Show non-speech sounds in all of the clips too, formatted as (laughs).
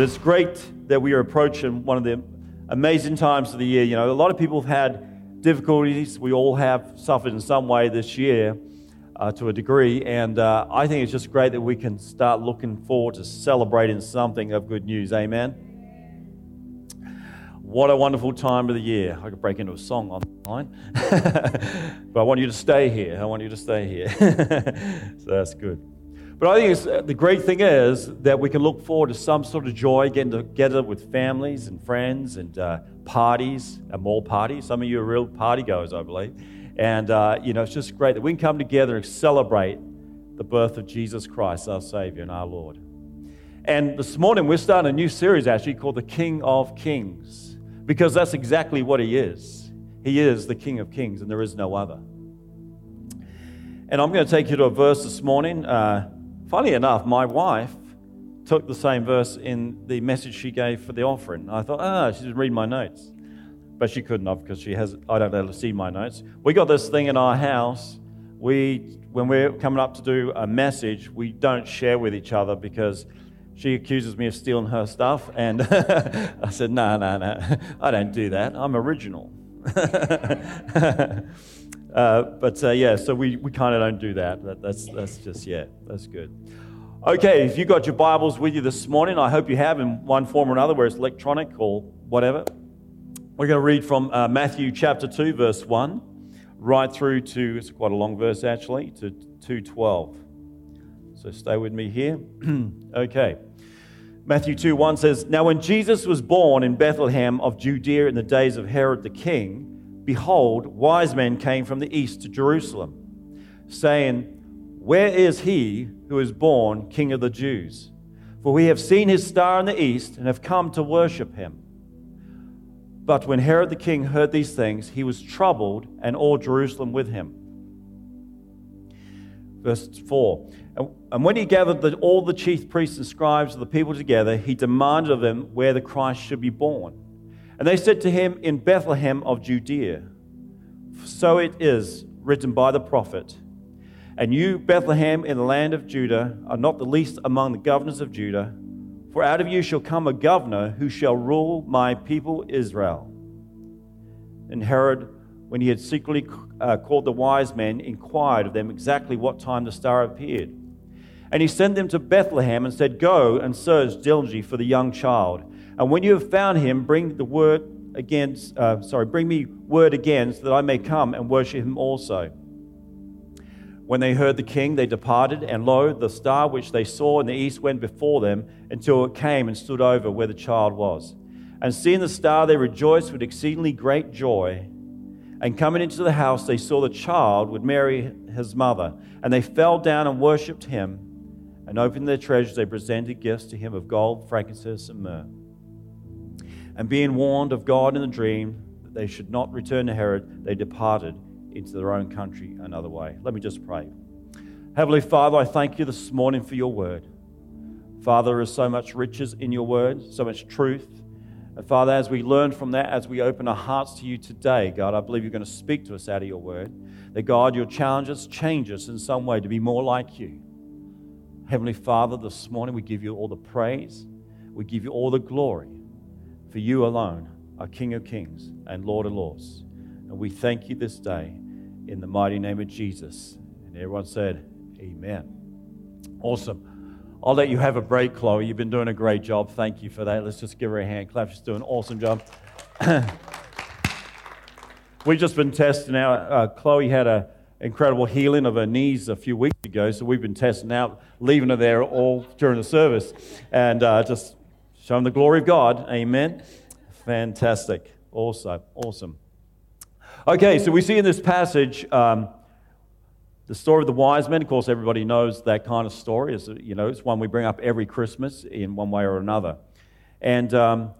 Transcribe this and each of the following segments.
But it's great that we are approaching one of the amazing times of the year. You know, a lot of people have had difficulties. We all have suffered in some way this year uh, to a degree. And uh, I think it's just great that we can start looking forward to celebrating something of good news. Amen. What a wonderful time of the year. I could break into a song on (laughs) but I want you to stay here. I want you to stay here. (laughs) so that's good. But I think uh, the great thing is that we can look forward to some sort of joy, getting together with families and friends and uh, parties, and more parties. Some of you are real party goers, I believe. And, uh, you know, it's just great that we can come together and celebrate the birth of Jesus Christ, our Savior and our Lord. And this morning, we're starting a new series actually called The King of Kings, because that's exactly what He is. He is the King of Kings, and there is no other. And I'm going to take you to a verse this morning. Uh, Funny enough, my wife took the same verse in the message she gave for the offering. I thought, ah, she's reading my notes. But she couldn't have because she has, I don't let her see my notes. We got this thing in our house. We, when we're coming up to do a message, we don't share with each other because she accuses me of stealing her stuff. And (laughs) I said, no, no, no, I don't do that. I'm original. (laughs) Uh, but uh, yeah, so we, we kind of don't do that. that. That's, that's just, yeah, that's good. Okay, if you got your Bibles with you this morning, I hope you have in one form or another, whether it's electronic or whatever. We're going to read from uh, Matthew chapter 2, verse 1, right through to, it's quite a long verse actually, to 212. So stay with me here. (clears throat) okay. Matthew 2 1 says, Now when Jesus was born in Bethlehem of Judea in the days of Herod the king, behold, wise men came from the east to Jerusalem, saying, Where is he who is born King of the Jews? For we have seen his star in the east and have come to worship him. But when Herod the king heard these things, he was troubled, and all Jerusalem with him. Verse 4 And when he gathered the, all the chief priests and scribes of the people together, he demanded of them where the Christ should be born. And they said to him, In Bethlehem of Judea. So it is written by the prophet. And you, Bethlehem, in the land of Judah, are not the least among the governors of Judah, for out of you shall come a governor who shall rule my people Israel. And Herod, when he had secretly uh, called the wise men, inquired of them exactly what time the star appeared. And he sent them to Bethlehem and said, Go and search diligently for the young child. And when you have found him, bring the word again, uh, sorry, bring me word again so that I may come and worship him also. When they heard the king, they departed, and lo, the star which they saw in the east went before them until it came and stood over where the child was. And seeing the star, they rejoiced with exceedingly great joy. And coming into the house, they saw the child with Mary, his mother, and they fell down and worshipped him. And opening their treasures, they presented gifts to him of gold, frankincense, and myrrh. And being warned of God in the dream that they should not return to Herod, they departed into their own country another way. Let me just pray. Heavenly Father, I thank you this morning for your word. Father, there is so much riches in your word, so much truth. And Father, as we learn from that, as we open our hearts to you today, God, I believe you're going to speak to us out of your word. That God, you'll challenge us, change us in some way to be more like you. Heavenly Father, this morning we give you all the praise, we give you all the glory. For you alone are King of kings and Lord of lords. And we thank you this day in the mighty name of Jesus. And everyone said, Amen. Awesome. I'll let you have a break, Chloe. You've been doing a great job. Thank you for that. Let's just give her a hand clap. She's doing an awesome job. (coughs) We've just been testing out. Uh, Chloe had an incredible healing of her knees a few weeks ago, so we've been testing out, leaving her there all during the service, and uh, just Showing the glory of God. Amen. Fantastic. Awesome. Awesome. Okay, so we see in this passage um, the story of the wise men. Of course, everybody knows that kind of story. It's, you know, it's one we bring up every Christmas in one way or another. And um,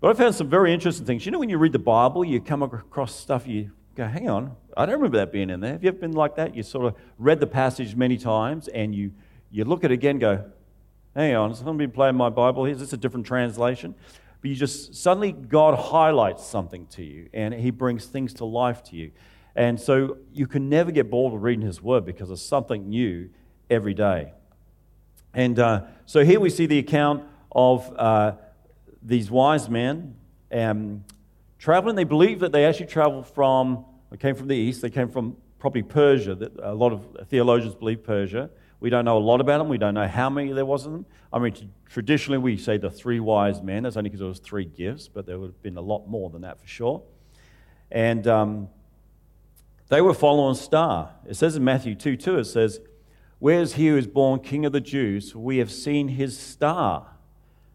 but I found some very interesting things. You know, when you read the Bible, you come across stuff you go, hang on, I don't remember that being in there. Have you ever been like that? You sort of read the passage many times and you, you look at it again and go, hang on, someone been playing my Bible here. Is this a different translation? But you just suddenly God highlights something to you and He brings things to life to you. And so you can never get bored of reading His Word because there's something new every day. And uh, so here we see the account of uh, these wise men um, traveling. They believe that they actually traveled from, came from the east, they came from probably Persia. That A lot of theologians believe Persia. We don't know a lot about them. We don't know how many there was of them. I mean, traditionally we say the three wise men. That's only because there was three gifts, but there would have been a lot more than that for sure. And um, they were following a star. It says in Matthew 2 2, it says, Where's he who is born king of the Jews? We have seen his star.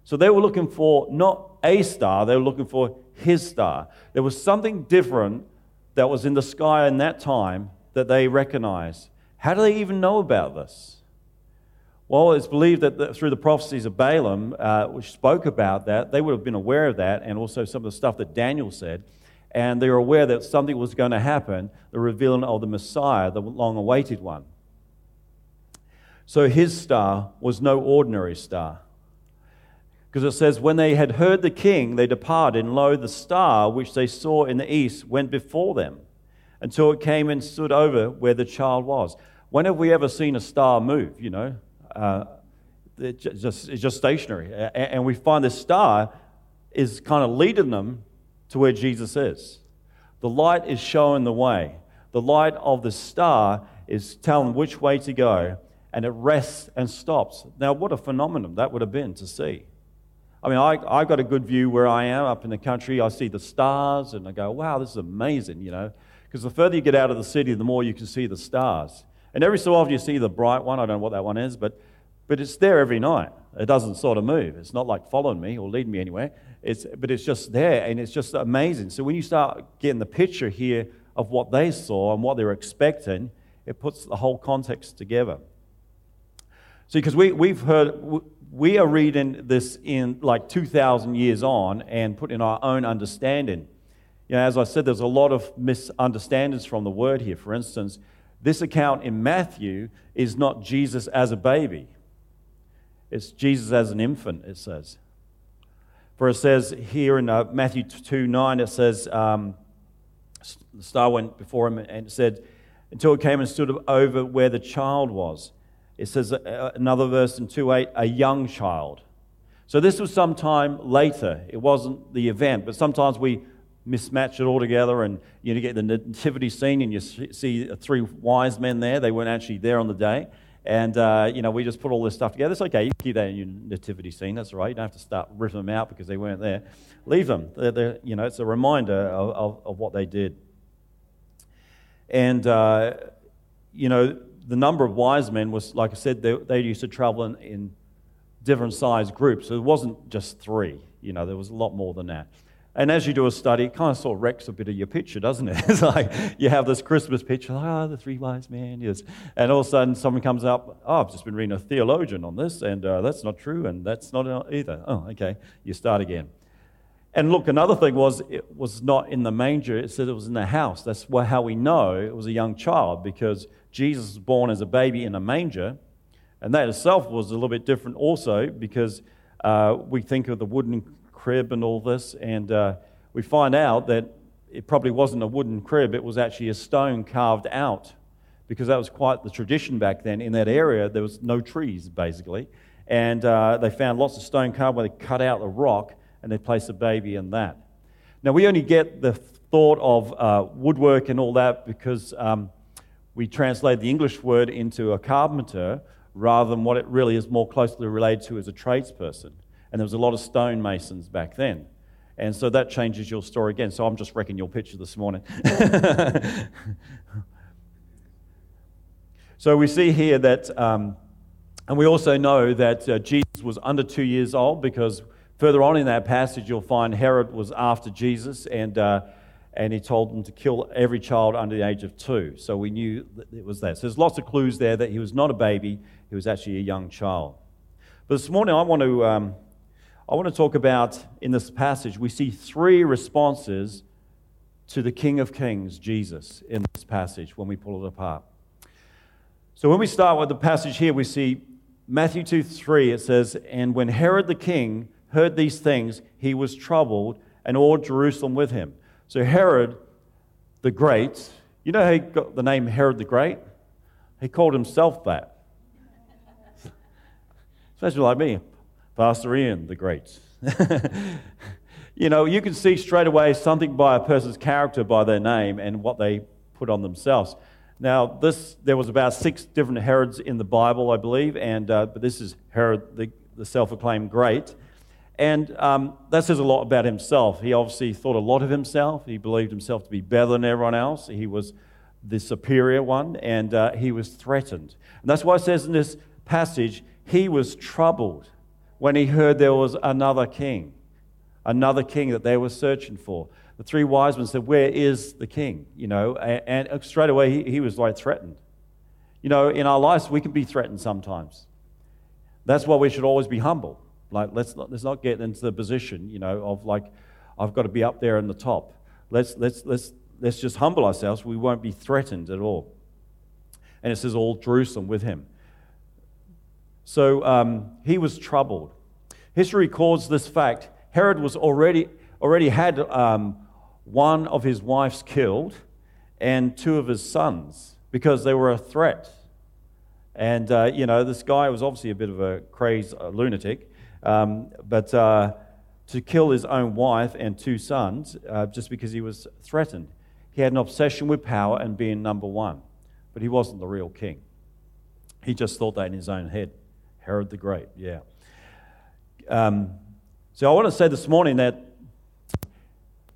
So they were looking for not a star, they were looking for his star. There was something different that was in the sky in that time that they recognized. How do they even know about this? Well, it's believed that the, through the prophecies of Balaam, uh, which spoke about that, they would have been aware of that, and also some of the stuff that Daniel said. And they were aware that something was going to happen, the revealing of the Messiah, the long awaited one. So his star was no ordinary star. Because it says, When they had heard the king, they departed, and lo, the star which they saw in the east went before them until it came and stood over where the child was. When have we ever seen a star move? You know, uh, it just, it's just stationary. And we find this star is kind of leading them to where Jesus is. The light is showing the way. The light of the star is telling which way to go, and it rests and stops. Now, what a phenomenon that would have been to see. I mean, I, I got a good view where I am up in the country. I see the stars, and I go, wow, this is amazing, you know. Because the further you get out of the city, the more you can see the stars. And every so often you see the bright one. I don't know what that one is, but, but it's there every night. It doesn't sort of move. It's not like following me or leading me anywhere. It's, but it's just there, and it's just amazing. So when you start getting the picture here of what they saw and what they were expecting, it puts the whole context together. See, because we, we've heard, we are reading this in like 2,000 years on and putting our own understanding. You know, as I said, there's a lot of misunderstandings from the word here. For instance, this account in Matthew is not Jesus as a baby, it's Jesus as an infant, it says. For it says here in uh, Matthew 2 9, it says, um, the star went before him and said, until it came and stood over where the child was. It says uh, another verse in 2 8, a young child. So this was sometime later. It wasn't the event, but sometimes we mismatch it all together and you get the nativity scene and you see three wise men there. They weren't actually there on the day. And, uh, you know, we just put all this stuff together. It's okay. You keep that in your nativity scene. That's all right. You don't have to start ripping them out because they weren't there. Leave them. They're, they're, you know, it's a reminder of, of, of what they did. And, uh, you know, the number of wise men was, like I said, they, they used to travel in, in different sized groups. So it wasn't just three. You know, there was a lot more than that. And as you do a study, it kind of sort of wrecks a bit of your picture, doesn't it? (laughs) It's like you have this Christmas picture, ah, oh, the three wise men, yes. And all of a sudden, someone comes up, oh, I've just been reading a theologian on this, and uh, that's not true, and that's not either. Oh, okay. You start again. And look, another thing was it was not in the manger, it said it was in the house. That's how we know it was a young child, because Jesus was born as a baby in a manger. And that itself was a little bit different also, because uh, we think of the wooden crib and all this, and uh, we find out that it probably wasn't a wooden crib, it was actually a stone carved out, because that was quite the tradition back then. In that area, there was no trees, basically, and uh, they found lots of stone carved where they cut out the rock and they placed a baby in that. Now, we only get the thought of uh, woodwork and all that because um, we translate the English word into a carpenter rather than what it really is more closely related to as a tradesperson. And there was a lot of stonemasons back then. And so that changes your story again. So I'm just wrecking your picture this morning. (laughs) so we see here that, um, and we also know that uh, Jesus was under two years old because further on in that passage you'll find Herod was after Jesus and, uh, and he told them to kill every child under the age of two. So we knew that it was that. So there's lots of clues there that he was not a baby, he was actually a young child. But this morning I want to. Um, I want to talk about in this passage, we see three responses to the King of Kings, Jesus, in this passage when we pull it apart. So when we start with the passage here, we see Matthew 2 3, it says, And when Herod the king heard these things, he was troubled, and all Jerusalem with him. So Herod the Great, you know how he got the name Herod the Great? He called himself that. (laughs) Especially like me. Pastor Ian the Great. (laughs) you know, you can see straight away something by a person's character by their name and what they put on themselves. Now, this there was about six different Herods in the Bible, I believe, and uh, but this is Herod, the, the self-acclaimed great, and um, that says a lot about himself. He obviously thought a lot of himself. He believed himself to be better than everyone else. He was the superior one, and uh, he was threatened. And that's why it says in this passage, he was troubled when he heard there was another king, another king that they were searching for. The three wise men said, Where is the king? You know, and, and straight away he, he was like threatened. You know, in our lives, we can be threatened sometimes. That's why we should always be humble. Like, let's not, let's not get into the position, you know, of like, I've got to be up there in the top. Let's, let's, let's, let's just humble ourselves. We won't be threatened at all. And it says, all Jerusalem with him. So um, he was troubled. History records this fact. Herod was already, already had um, one of his wives killed and two of his sons because they were a threat. And, uh, you know, this guy was obviously a bit of a crazed uh, lunatic, um, but uh, to kill his own wife and two sons uh, just because he was threatened. He had an obsession with power and being number one, but he wasn't the real king. He just thought that in his own head. Herod the Great, yeah. Um, so I want to say this morning that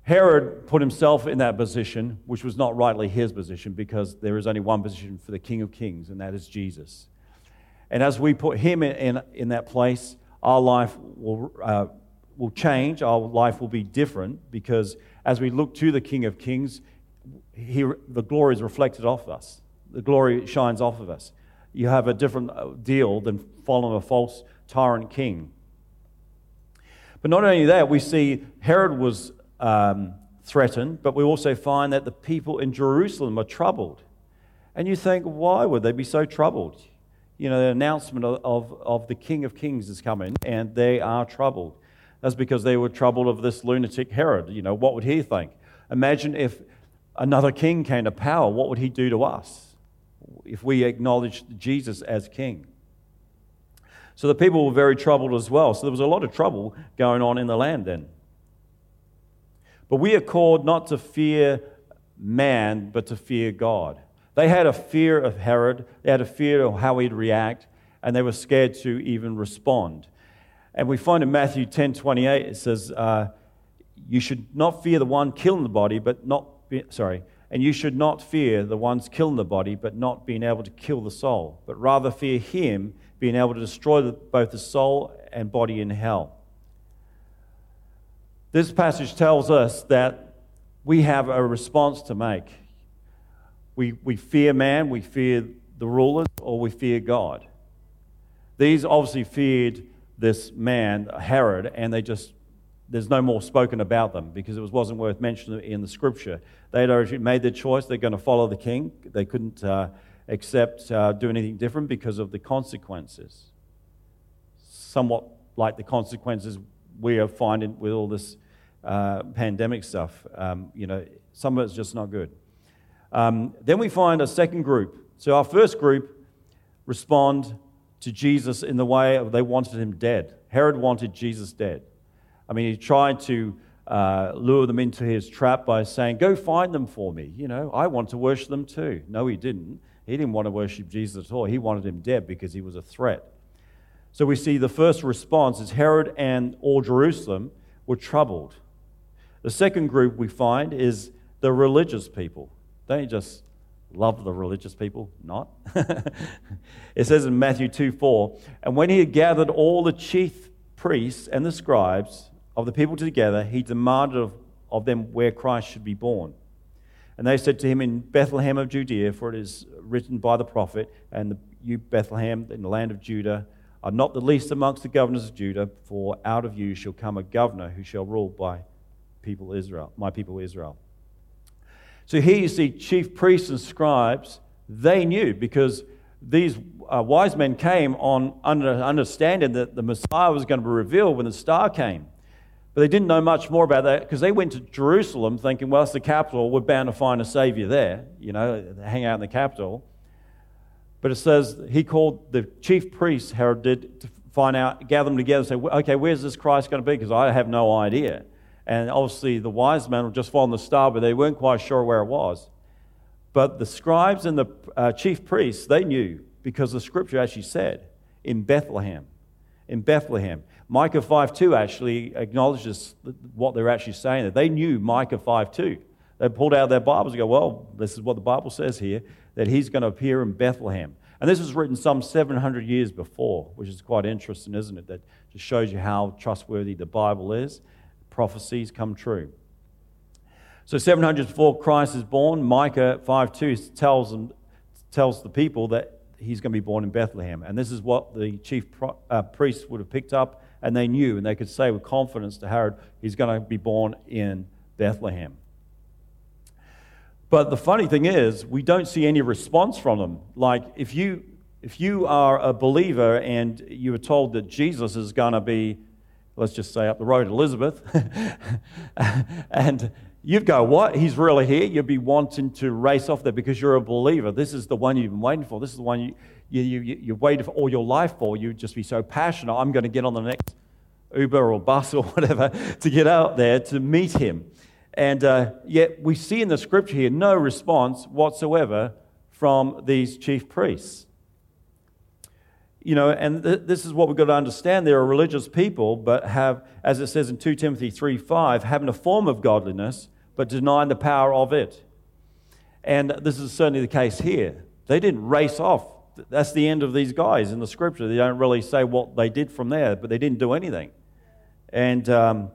Herod put himself in that position, which was not rightly his position, because there is only one position for the King of Kings, and that is Jesus. And as we put him in, in, in that place, our life will, uh, will change, our life will be different, because as we look to the King of Kings, he, the glory is reflected off us. The glory shines off of us you have a different uh, deal than following a false tyrant king. But not only that, we see Herod was um, threatened, but we also find that the people in Jerusalem are troubled. And you think, why would they be so troubled? You know, the announcement of, of, of the King of Kings is coming, and they are troubled. That's because they were troubled of this lunatic Herod. You know, what would he think? Imagine if another king came to power, what would he do to us? if we acknowledged Jesus as king. So the people were very troubled as well. So there was a lot of trouble going on in the land then. But we are called not to fear man, but to fear God. They had a fear of Herod, they had a fear of how he'd react, and they were scared to even respond. And we find in Matthew 10 28, it says, uh, You should not fear the one killing the body, but not, be, sorry, and you should not fear the ones killing the body, but not being able to kill the soul, but rather fear him being able to destroy the, both the soul and body in hell. This passage tells us that we have a response to make. We, we fear man, we fear the rulers, or we fear God. These obviously feared this man, Herod, and they just there's no more spoken about them because it was, wasn't worth mentioning in the scripture. They had already made their choice. They're going to follow the king. They couldn't uh, accept uh, do anything different because of the consequences. Somewhat like the consequences we are finding with all this uh, pandemic stuff. Um, you know, some of it's just not good. Um, then we find a second group. So our first group respond to Jesus in the way of they wanted him dead. Herod wanted Jesus dead. I mean, he tried to uh, lure them into his trap by saying, Go find them for me. You know, I want to worship them too. No, he didn't. He didn't want to worship Jesus at all. He wanted him dead because he was a threat. So we see the first response is Herod and all Jerusalem were troubled. The second group we find is the religious people. Don't you just love the religious people? Not. (laughs) it says in Matthew 2 4, and when he had gathered all the chief priests and the scribes, of the people together, he demanded of, of them where Christ should be born. And they said to him, In Bethlehem of Judea, for it is written by the prophet, and you, Bethlehem, in the land of Judah, are not the least amongst the governors of Judah, for out of you shall come a governor who shall rule by people Israel, my people Israel. So here you see chief priests and scribes, they knew because these uh, wise men came on under understanding that the Messiah was going to be revealed when the star came. But they didn't know much more about that because they went to Jerusalem thinking, well, it's the capital. We're bound to find a Savior there, you know, hang out in the capital. But it says he called the chief priests, Herod did, to find out, gather them together and say, okay, where's this Christ going to be? Because I have no idea. And obviously, the wise men were just following the star, but they weren't quite sure where it was. But the scribes and the uh, chief priests, they knew because the scripture actually said in Bethlehem. In Bethlehem. Micah 5.2 actually acknowledges what they're actually saying. That They knew Micah 5.2. They pulled out their Bibles and go, well, this is what the Bible says here, that he's going to appear in Bethlehem. And this was written some 700 years before, which is quite interesting, isn't it? That just shows you how trustworthy the Bible is. Prophecies come true. So 700 before Christ is born, Micah 5.2 tells, tells the people that he's going to be born in Bethlehem. And this is what the chief pro, uh, priests would have picked up, and they knew, and they could say with confidence to Herod, he's going to be born in Bethlehem. But the funny thing is, we don't see any response from them. Like, if you, if you are a believer and you were told that Jesus is going to be, let's just say, up the road, Elizabeth, (laughs) and you'd go, What? He's really here? You'd be wanting to race off there because you're a believer. This is the one you've been waiting for. This is the one you, you, you, you waited all your life for. You'd just be so passionate. I'm going to get on the next Uber or bus or (laughs) whatever to get out there to meet him. And uh, yet we see in the scripture here no response whatsoever from these chief priests. You know, and th- this is what we've got to understand. They're religious people, but have, as it says in 2 Timothy 3 5, having a form of godliness, but denying the power of it. And this is certainly the case here. They didn't race off. That's the end of these guys in the scripture. They don't really say what they did from there, but they didn't do anything. And. Um,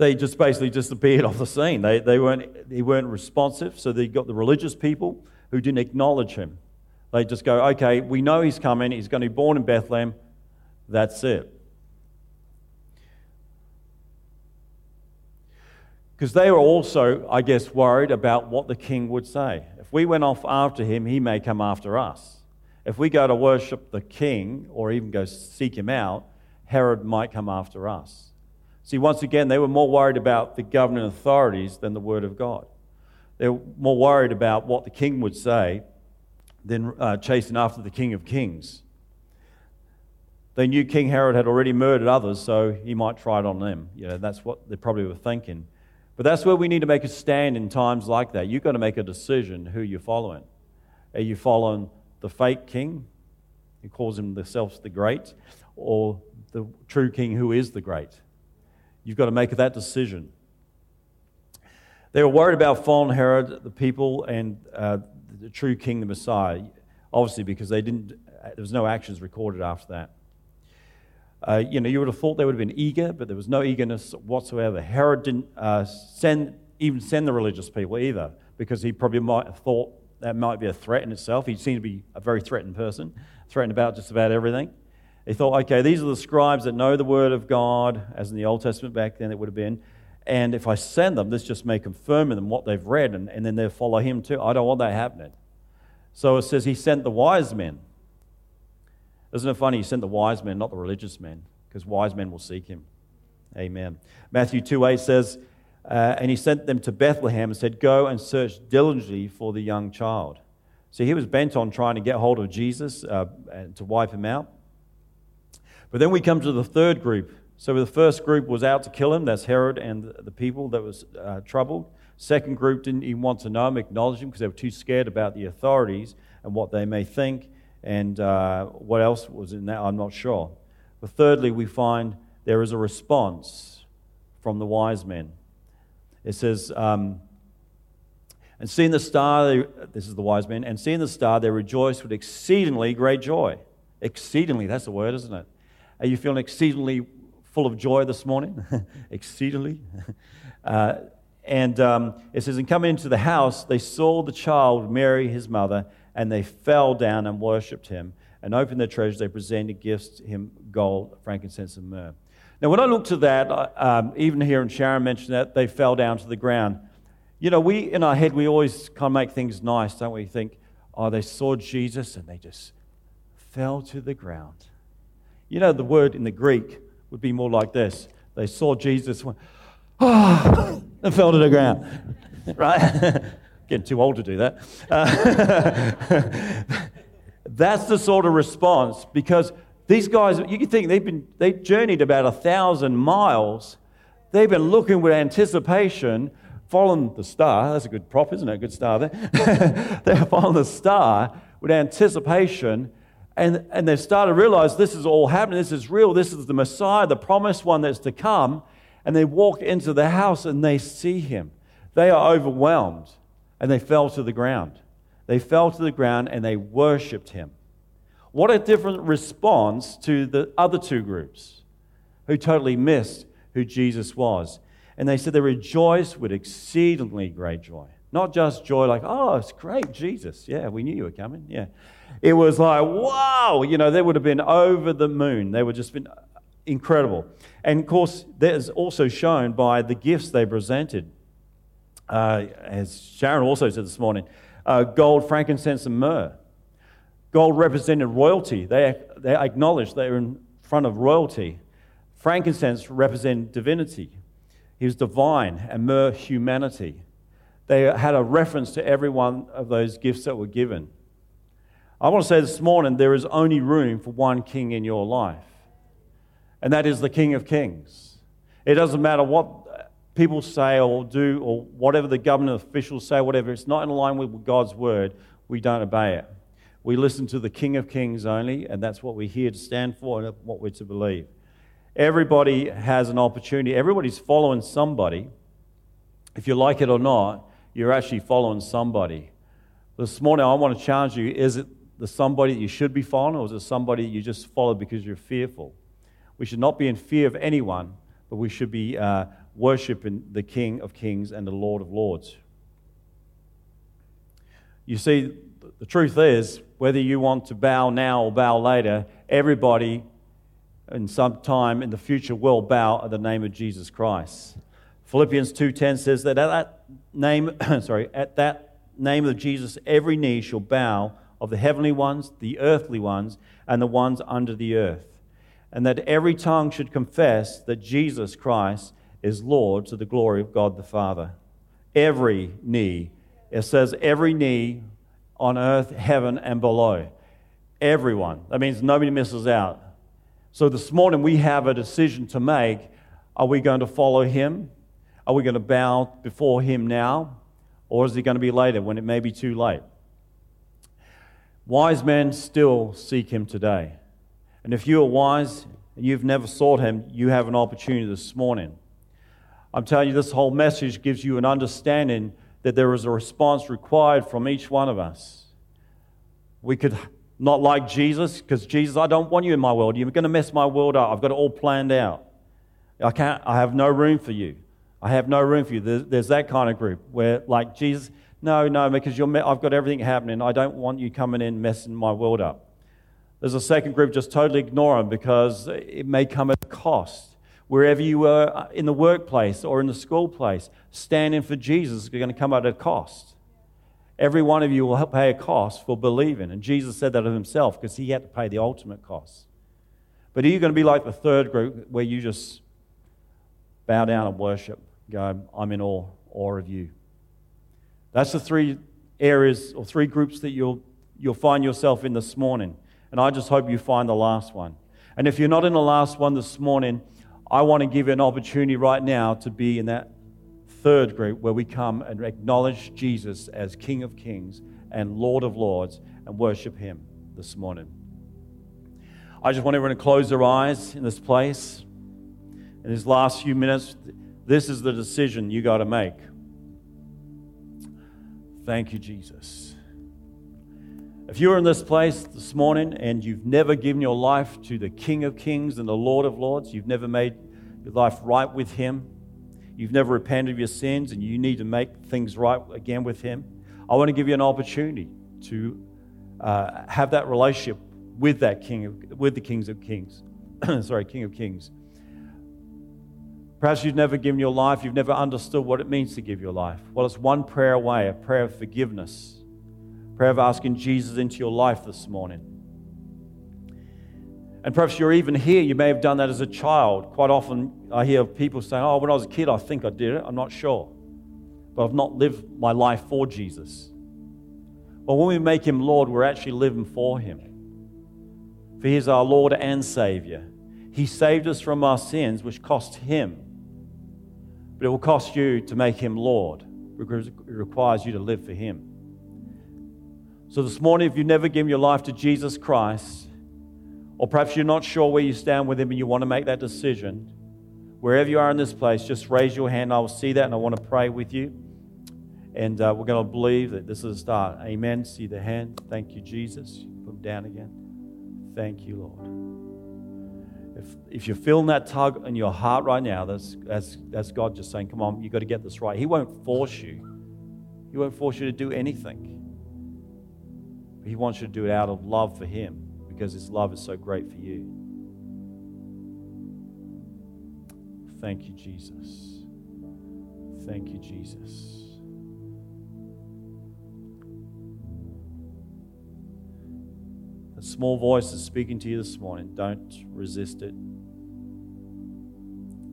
they just basically disappeared (laughs) off the scene. They, they, weren't, they weren't responsive, so they got the religious people who didn't acknowledge him. They just go, okay, we know he's coming, he's going to be born in Bethlehem, that's it. Because they were also, I guess, worried about what the king would say. If we went off after him, he may come after us. If we go to worship the king or even go seek him out, Herod might come after us. See, once again, they were more worried about the governing authorities than the Word of God. They were more worried about what the king would say than uh, chasing after the King of Kings. They knew King Herod had already murdered others, so he might try it on them. You know, that's what they probably were thinking. But that's where we need to make a stand in times like that. You've got to make a decision who you're following. Are you following the fake king, who calls himself the great, or the true king who is the great? You've got to make that decision. They were worried about fallen Herod, the people, and uh, the true king, the Messiah, obviously, because they didn't, there was no actions recorded after that. Uh, you know, you would have thought they would have been eager, but there was no eagerness whatsoever. Herod didn't uh, send, even send the religious people either, because he probably might have thought that might be a threat in itself. He seemed to be a very threatened person, threatened about just about everything. He thought, okay, these are the scribes that know the Word of God, as in the Old Testament back then it would have been. And if I send them, this just may confirm in them what they've read, and, and then they'll follow him too. I don't want that happening. So it says he sent the wise men. Isn't it funny? He sent the wise men, not the religious men, because wise men will seek him. Amen. Matthew 2 8 says, uh, And he sent them to Bethlehem and said, Go and search diligently for the young child. See, he was bent on trying to get hold of Jesus uh, and to wipe him out. But then we come to the third group. So the first group was out to kill him. That's Herod and the people that was uh, troubled. Second group didn't even want to know him, acknowledge him, because they were too scared about the authorities and what they may think. And uh, what else was in that, I'm not sure. But thirdly, we find there is a response from the wise men. It says, um, and seeing the star, they, this is the wise men, and seeing the star, they rejoiced with exceedingly great joy. Exceedingly, that's the word, isn't it? Are you feeling exceedingly full of joy this morning? (laughs) exceedingly. (laughs) Uh, and um, it says, And coming into the house, they saw the child, Mary, his mother, and they fell down and worshipped him. And opened their treasures, they presented gifts to him gold, frankincense, and myrrh. Now, when I look to that, um, even here, and Sharon mentioned that, they fell down to the ground. You know, we, in our head, we always kind of make things nice, don't we? Think, oh, they saw Jesus and they just fell to the ground. You know, the word in the Greek would be more like this they saw Jesus, went, oh, (laughs) and fell to the ground. (laughs) right? (laughs) Getting too old to do that. Uh, (laughs) that's the sort of response because These guys, you can think they've been they journeyed about a thousand miles. They've been looking with anticipation, following the star. That's a good prop, isn't it? A good star there. (laughs) They're following the star with anticipation, and, and they've started to realize this is all happening. This is real. This is the Messiah, the promised one that's to come. And they walk into the house and they see him. They are overwhelmed and they fell to the ground. They fell to the ground and they worshiped him. What a different response to the other two groups who totally missed who Jesus was. And they said they rejoiced with exceedingly great joy. Not just joy like, oh, it's great, Jesus. Yeah, we knew you were coming. Yeah. It was like, wow, you know, they would have been over the moon. They would just been incredible. And of course, that is also shown by the gifts they presented. Uh, as Sharon also said this morning, uh, gold, frankincense, and myrrh. Gold represented royalty. They, they acknowledged they were in front of royalty. Frankincense represented divinity. He was divine, and myrrh, humanity. They had a reference to every one of those gifts that were given. I want to say this morning there is only room for one king in your life, and that is the King of Kings. It doesn't matter what people say or do or whatever the government officials say, whatever, it's not in line with God's word, we don't obey it. We listen to the King of Kings only, and that's what we're here to stand for and what we're to believe. Everybody has an opportunity, everybody's following somebody. If you like it or not, you're actually following somebody. This morning, I want to challenge you is it the somebody that you should be following, or is it somebody you just follow because you're fearful? We should not be in fear of anyone, but we should be uh, worshiping the King of Kings and the Lord of Lords. You see, the truth is, whether you want to bow now or bow later, everybody in some time in the future will bow at the name of Jesus Christ. Philippians 2:10 says that at that name, (clears throat) sorry, at that name of Jesus, every knee shall bow of the heavenly ones, the earthly ones, and the ones under the earth, and that every tongue should confess that Jesus Christ is Lord to the glory of God the Father. Every knee, it says every knee on earth, heaven, and below. Everyone. That means nobody misses out. So this morning we have a decision to make. Are we going to follow him? Are we going to bow before him now? Or is it going to be later when it may be too late? Wise men still seek him today. And if you are wise and you've never sought him, you have an opportunity this morning. I'm telling you, this whole message gives you an understanding that there is a response required from each one of us. We could not like Jesus, because Jesus, I don't want you in my world. You're going to mess my world up. I've got it all planned out. I can't, I have no room for you. I have no room for you. There's, there's that kind of group where, like, Jesus, no, no, because you're, I've got everything happening. I don't want you coming in messing my world up. There's a second group, just totally ignore them because it may come at a cost wherever you are uh, in the workplace or in the school place, standing for Jesus is going to come at a cost. Every one of you will pay a cost for believing. And Jesus said that of himself because he had to pay the ultimate cost. But are you going to be like the third group where you just bow down and worship? Go, I'm in awe, awe of you. That's the three areas or three groups that you'll, you'll find yourself in this morning. And I just hope you find the last one. And if you're not in the last one this morning, I want to give you an opportunity right now to be in that third group where we come and acknowledge Jesus as King of Kings and Lord of Lords and worship Him this morning. I just want everyone to close their eyes in this place. In these last few minutes, this is the decision you got to make. Thank you, Jesus. If you're in this place this morning and you've never given your life to the King of Kings and the Lord of Lords, you've never made your life right with Him, you've never repented of your sins, and you need to make things right again with Him, I want to give you an opportunity to uh, have that relationship with that King, of, with the Kings of Kings. (clears throat) Sorry, King of Kings. Perhaps you've never given your life, you've never understood what it means to give your life. Well, it's one prayer away, a prayer of forgiveness prayer of asking Jesus into your life this morning. And perhaps you're even here, you may have done that as a child. Quite often, I hear people saying, Oh, when I was a kid, I think I did it. I'm not sure. But I've not lived my life for Jesus. Well, when we make him Lord, we're actually living for him. For he is our Lord and Savior. He saved us from our sins, which cost him. But it will cost you to make him Lord, because it requires you to live for him. So this morning, if you've never given your life to Jesus Christ, or perhaps you're not sure where you stand with him and you want to make that decision, wherever you are in this place, just raise your hand. I will see that and I want to pray with you. And uh, we're going to believe that this is a start. Amen. See the hand. Thank you, Jesus. Put them down again. Thank you, Lord. If, if you're feeling that tug in your heart right now, that's, that's, that's God just saying, come on, you've got to get this right. He won't force you, He won't force you to do anything. He wants you to do it out of love for Him because His love is so great for you. Thank you, Jesus. Thank you, Jesus. A small voice is speaking to you this morning. Don't resist it.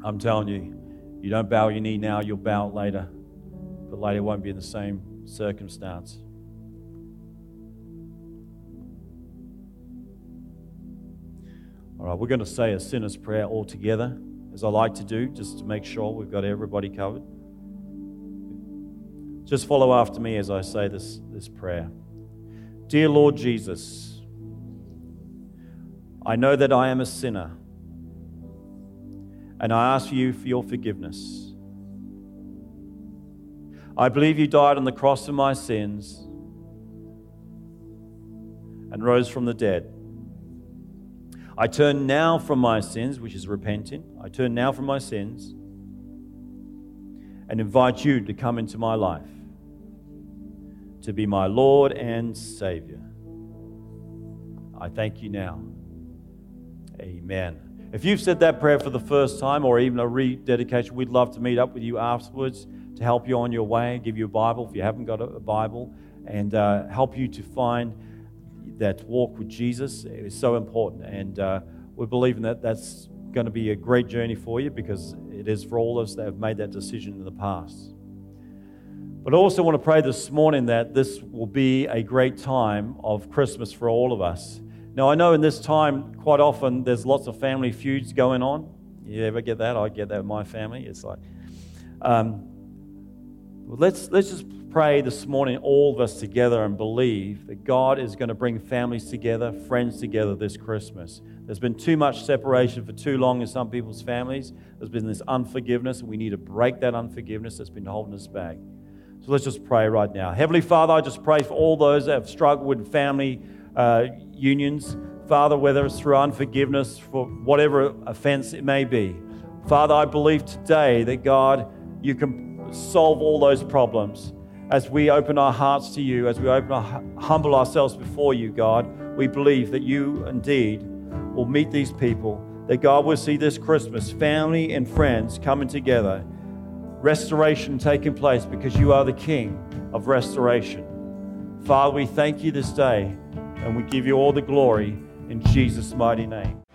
I'm telling you, you don't bow your knee now, you'll bow it later. But later won't be in the same circumstance. All right, we're going to say a sinner's prayer all together, as I like to do, just to make sure we've got everybody covered. Just follow after me as I say this, this prayer. Dear Lord Jesus, I know that I am a sinner, and I ask you for your forgiveness. I believe you died on the cross for my sins and rose from the dead. I turn now from my sins, which is repenting. I turn now from my sins and invite you to come into my life, to be my Lord and Savior. I thank you now. Amen. If you've said that prayer for the first time or even a rededication, we'd love to meet up with you afterwards to help you on your way, give you a Bible if you haven't got a Bible, and uh, help you to find that walk with Jesus. Is so important. And uh, we're believing that that's going to be a great journey for you because it is for all of us that have made that decision in the past. But I also want to pray this morning that this will be a great time of Christmas for all of us. Now, I know in this time, quite often, there's lots of family feuds going on. You ever get that? I get that with my family. It's like, um, let's, let's just pray this morning, all of us together, and believe that God is going to bring families together, friends together this Christmas. There's been too much separation for too long in some people's families. There's been this unforgiveness, and we need to break that unforgiveness that's been holding us back. So let's just pray right now. Heavenly Father, I just pray for all those that have struggled with family uh, unions. Father, whether it's through unforgiveness for whatever offense it may be. Father, I believe today that God, you can solve all those problems. As we open our hearts to you, as we open our, humble ourselves before you, God, we believe that you indeed will meet these people. That God will see this Christmas family and friends coming together, restoration taking place because you are the King of restoration. Father, we thank you this day and we give you all the glory in Jesus' mighty name.